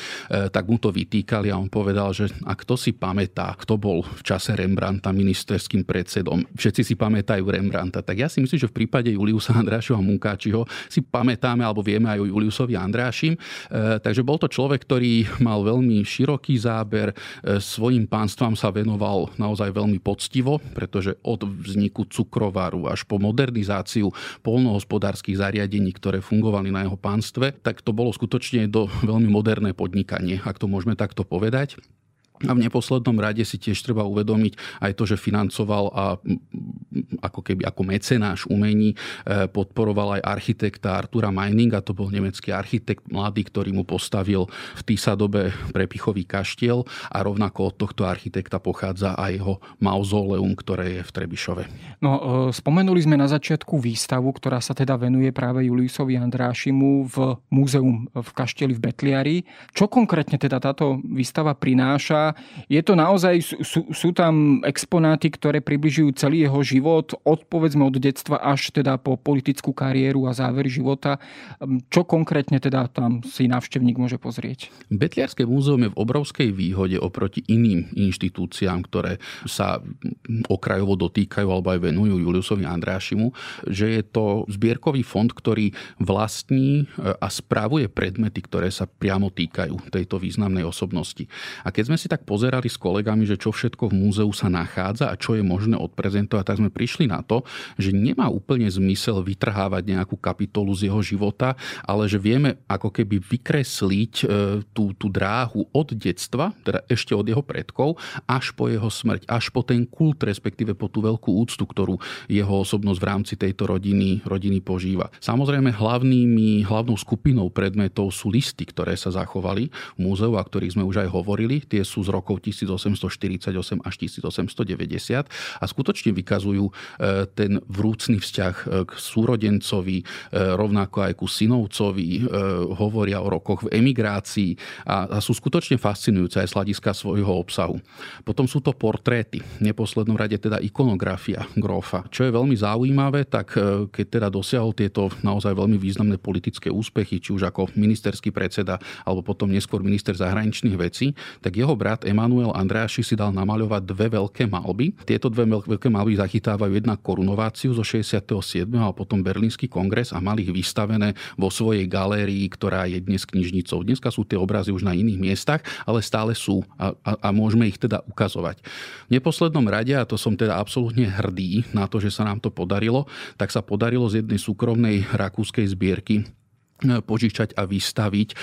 tak mu to vytýkali a on povedal, že a kto si pamätá, kto bol v čase Rembrandta ministerským predsedom. Všetci si pamätajú Rembrandta. Tak ja si myslím, že v prípade Juliusa a Munkáčiho si pamätáme alebo vieme aj o Juliusovi Andrášim. E, takže bol to človek, ktorý mal veľmi široký záber, e, svojim pánstvám sa venoval naozaj veľmi poctivo, pretože od vzniku cukrovaru až po modernizáciu polnohospodárskych zariadení, ktoré fungovali na jeho pánstve, tak to bolo skutočne do veľmi moderné podnikanie, ak to môžeme takto povedať. A v neposlednom rade si tiež treba uvedomiť aj to, že financoval a ako keby ako mecenáš umení e, podporoval aj architekta Artura Meininga, to bol nemecký architekt mladý, ktorý mu postavil v Tisadobe prepichový kaštiel a rovnako od tohto architekta pochádza aj jeho mauzoleum, ktoré je v Trebišove. No, e, spomenuli sme na začiatku výstavu, ktorá sa teda venuje práve Juliusovi Andrášimu v múzeum v kaštieli v Betliari. Čo konkrétne teda táto výstava prináša Je to naozaj, sú, sú tam exponáty, ktoré približujú celý jeho život, od od detstva až teda po politickú kariéru a záver života. Čo konkrétne teda tam si návštevník môže pozrieť? Betliarské múzeum je v obrovskej výhode oproti iným inštitúciám, ktoré sa okrajovo dotýkajú alebo aj venujú Juliusovi Andrášimu, že je to zbierkový fond, ktorý vlastní e, a spravuje predmety, ktoré sa priamo týkajú tejto významnej osobnosti. A keď sme si pozerali s kolegami, že čo všetko v múzeu sa nachádza a čo je možné odprezentovať, tak sme prišli na to, že nemá úplne zmysel vytrhávať nejakú kapitolu z jeho života, ale že vieme ako keby vykresliť e, tú, tú dráhu od detstva, teda ešte od jeho predkov, až po jeho smrť, až po ten kult, respektíve po tú veľkú úctu, ktorú jeho osobnosť v rámci tejto rodiny, rodiny požíva. Samozrejme, hlavnými, hlavnou skupinou predmetov sú listy, ktoré sa zachovali v múzeu a ktorých sme už aj hovorili. Tie sú z rokov 1848 až 1890 a skutočne vykazujú e, ten vrúcný vzťah e, k súrodencovi, rovnako aj ku synovcovi, hovoria o rokoch v emigrácii a, sú skutočne fascinujúce aj z hľadiska svojho obsahu. Potom sú to portréty, v neposlednom rade teda ikonografia Grofa. Čo je veľmi zaujímavé, tak e, keď teda dosiahol tieto naozaj veľmi významné politické úspechy, či už ako ministerský predseda, alebo potom neskôr minister zahraničných vecí, tak jeho brat Emanuel Andreaši si dal namaľovať dve veľké malby. Tieto dve veľké malby zachytávajú jednak korunováciu zo 67. a potom Berlínsky kongres a mali ich vystavené vo svojej galérii, ktorá je dnes knižnicou. Dneska sú tie obrazy už na iných miestach, ale stále sú a, a, a môžeme ich teda ukazovať. V neposlednom rade, a to som teda absolútne hrdý na to, že sa nám to podarilo, tak sa podarilo z jednej súkromnej rakúskej zbierky požičať a vystaviť e,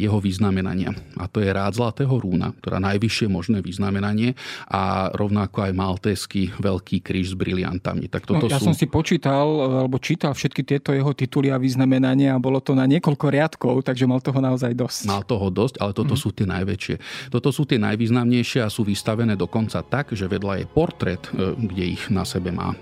jeho vyznamenania. A to je rád Zlatého rúna, ktorá najvyššie možné vyznamenanie a rovnako aj maltéský veľký kríž s briliantami. Tak toto no, ja sú... som si počítal, alebo čítal všetky tieto jeho tituly a vyznamenania a bolo to na niekoľko riadkov, takže mal toho naozaj dosť. Mal toho dosť, ale toto mm. sú tie najväčšie. Toto sú tie najvýznamnejšie a sú vystavené dokonca tak, že vedľa je portrét, kde ich na sebe má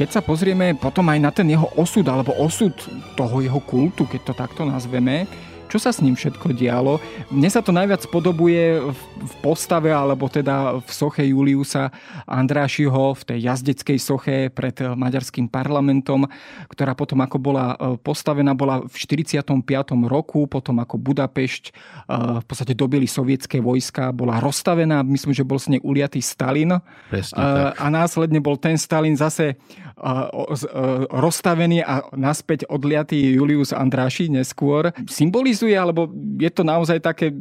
Keď sa pozrieme potom aj na ten jeho osud, alebo osud toho jeho kultu, keď to takto nazveme, čo sa s ním všetko dialo. Mne sa to najviac podobuje v postave, alebo teda v soche Juliusa Andrášiho, v tej jazdeckej soche pred maďarským parlamentom, ktorá potom ako bola e, postavená, bola v 45. roku, potom ako Budapešť e, v podstate dobili sovietské vojska, bola rozstavená, myslím, že bol s nej uliatý Stalin. Presne, tak. A následne bol ten Stalin zase rozstavený a naspäť odliatý Julius Andráši neskôr. Symbolizuje, alebo je to naozaj také,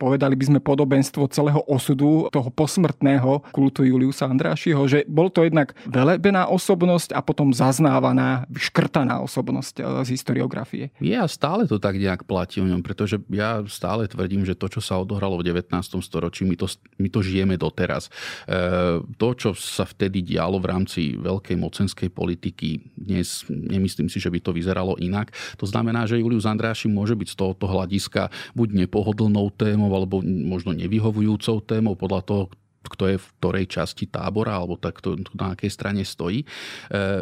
povedali by sme, podobenstvo celého osudu toho posmrtného kultu Juliusa Andrášiho, že bol to jednak velebená osobnosť a potom zaznávaná, škrtaná osobnosť e, z historiografie. Je a stále to tak nejak platí o ňom, pretože ja stále tvrdím, že to, čo sa odohralo v 19. storočí, my to, my to žijeme doteraz. E, to, čo sa vtedy dialo v rámci veľkej mocenskej politiky dnes nemyslím si, že by to vyzeralo inak. To znamená, že Julius Andráši môže byť z tohoto hľadiska buď nepohodlnou témou, alebo možno nevyhovujúcou témou podľa toho, kto je v ktorej časti tábora alebo tak to, na akej strane stojí. E,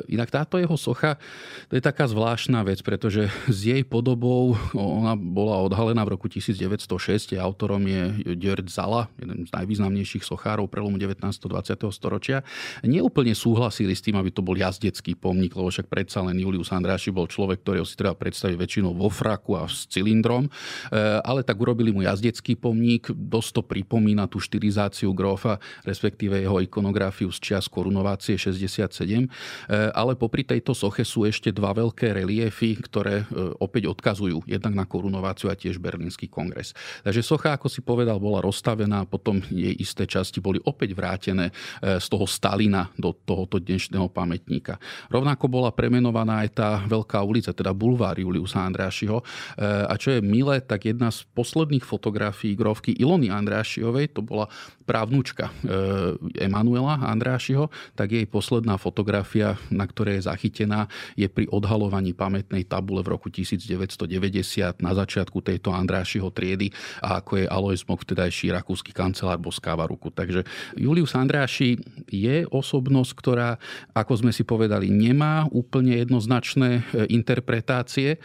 inak táto jeho socha to je taká zvláštna vec, pretože s jej podobou ona bola odhalená v roku 1906. Autorom je Gjörd Zala, jeden z najvýznamnejších sochárov prelomu 19. 20. storočia. Neúplne súhlasili s tým, aby to bol jazdecký pomník, lebo však predsa len Julius Andráši bol človek, ktorého si treba predstaviť väčšinou vo fraku a s cylindrom. E, ale tak urobili mu jazdecký pomník, dosť to pripomína tú štilizáciu Jozefa, respektíve jeho ikonografiu z čias korunovácie 67. E, ale popri tejto soche sú ešte dva veľké reliefy, ktoré e, opäť odkazujú jednak na korunováciu a tiež Berlínsky kongres. Takže socha, ako si povedal, bola rozstavená, potom jej isté časti boli opäť vrátené e, z toho Stalina do tohoto dnešného pamätníka. Rovnako bola premenovaná aj tá veľká ulica, teda bulvár Juliusa Andrášiho. A čo je milé, tak jedna z posledných fotografií grovky Ilony Andrášiovej, to bola právnučka manželka Emanuela Andrášiho, tak jej posledná fotografia, na ktorej je zachytená, je pri odhalovaní pamätnej tabule v roku 1990 na začiatku tejto Andrášiho triedy a ako je Alois Mok, vtedajší rakúsky kancelár, boskáva ruku. Takže Julius Andráši je osobnosť, ktorá, ako sme si povedali, nemá úplne jednoznačné interpretácie,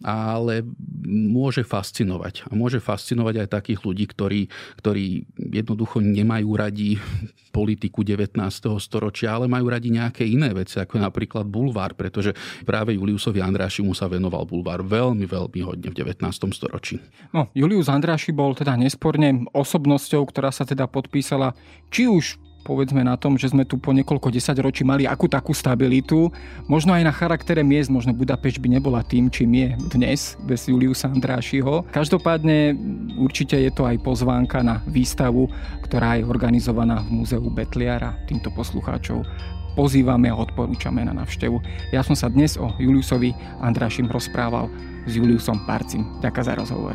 ale môže fascinovať. A môže fascinovať aj takých ľudí, ktorí, ktorí jednoducho nemajú radi politiku 19. storočia, ale majú radi nejaké iné veci, ako napríklad bulvár, pretože práve Juliusovi Andrášimu sa venoval bulvár veľmi, veľmi hodne v 19. storočí. No, Julius Andráši bol teda nesporne osobnosťou, ktorá sa teda podpísala či už povedzme na tom, že sme tu po niekoľko desaťročí mali akú takú stabilitu. Možno aj na charaktere miest, možno Budapešť by nebola tým, čím je dnes, bez Juliusa Andrášiho. Každopádne určite je to aj pozvánka na výstavu, ktorá je organizovaná v Múzeu Betliara. Týmto poslucháčov pozývame a odporúčame na navštevu. Ja som sa dnes o Juliusovi Andrášim rozprával s Juliusom Parcim. Ďakujem za rozhovor.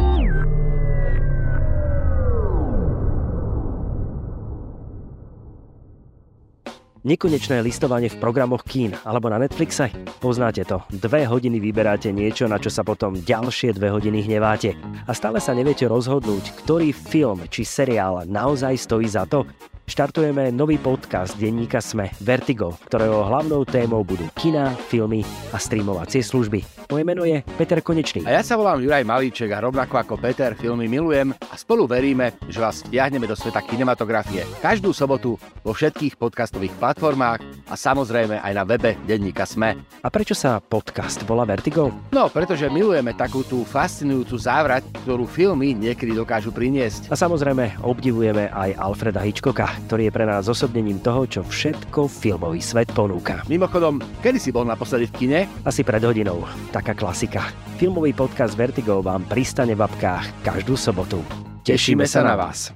Nekonečné listovanie v programoch kín alebo na Netflixe? Poznáte to. Dve hodiny vyberáte niečo, na čo sa potom ďalšie dve hodiny hneváte. A stále sa neviete rozhodnúť, ktorý film či seriál naozaj stojí za to? Štartujeme nový podcast denníka Sme Vertigo, ktorého hlavnou témou budú kina, filmy a streamovacie služby. Moje meno je Peter Konečný. A ja sa volám Juraj Malíček a rovnako ako Peter filmy milujem a spolu veríme, že vás vtiahneme do sveta kinematografie. Každú sobotu vo všetkých podcastových platformách a samozrejme aj na webe denníka Sme. A prečo sa podcast volá Vertigo? No, pretože milujeme takú tú fascinujúcu závrať, ktorú filmy niekedy dokážu priniesť. A samozrejme obdivujeme aj Alfreda Hitchcocka, ktorý je pre nás osobnením toho, čo všetko filmový svet ponúka. Mimochodom, kedy si bol naposledy v kine? Asi pred hodinou. Taká klasika. Filmový podcast Vertigo vám pristane v apkách každú sobotu. Tešíme sa na vás.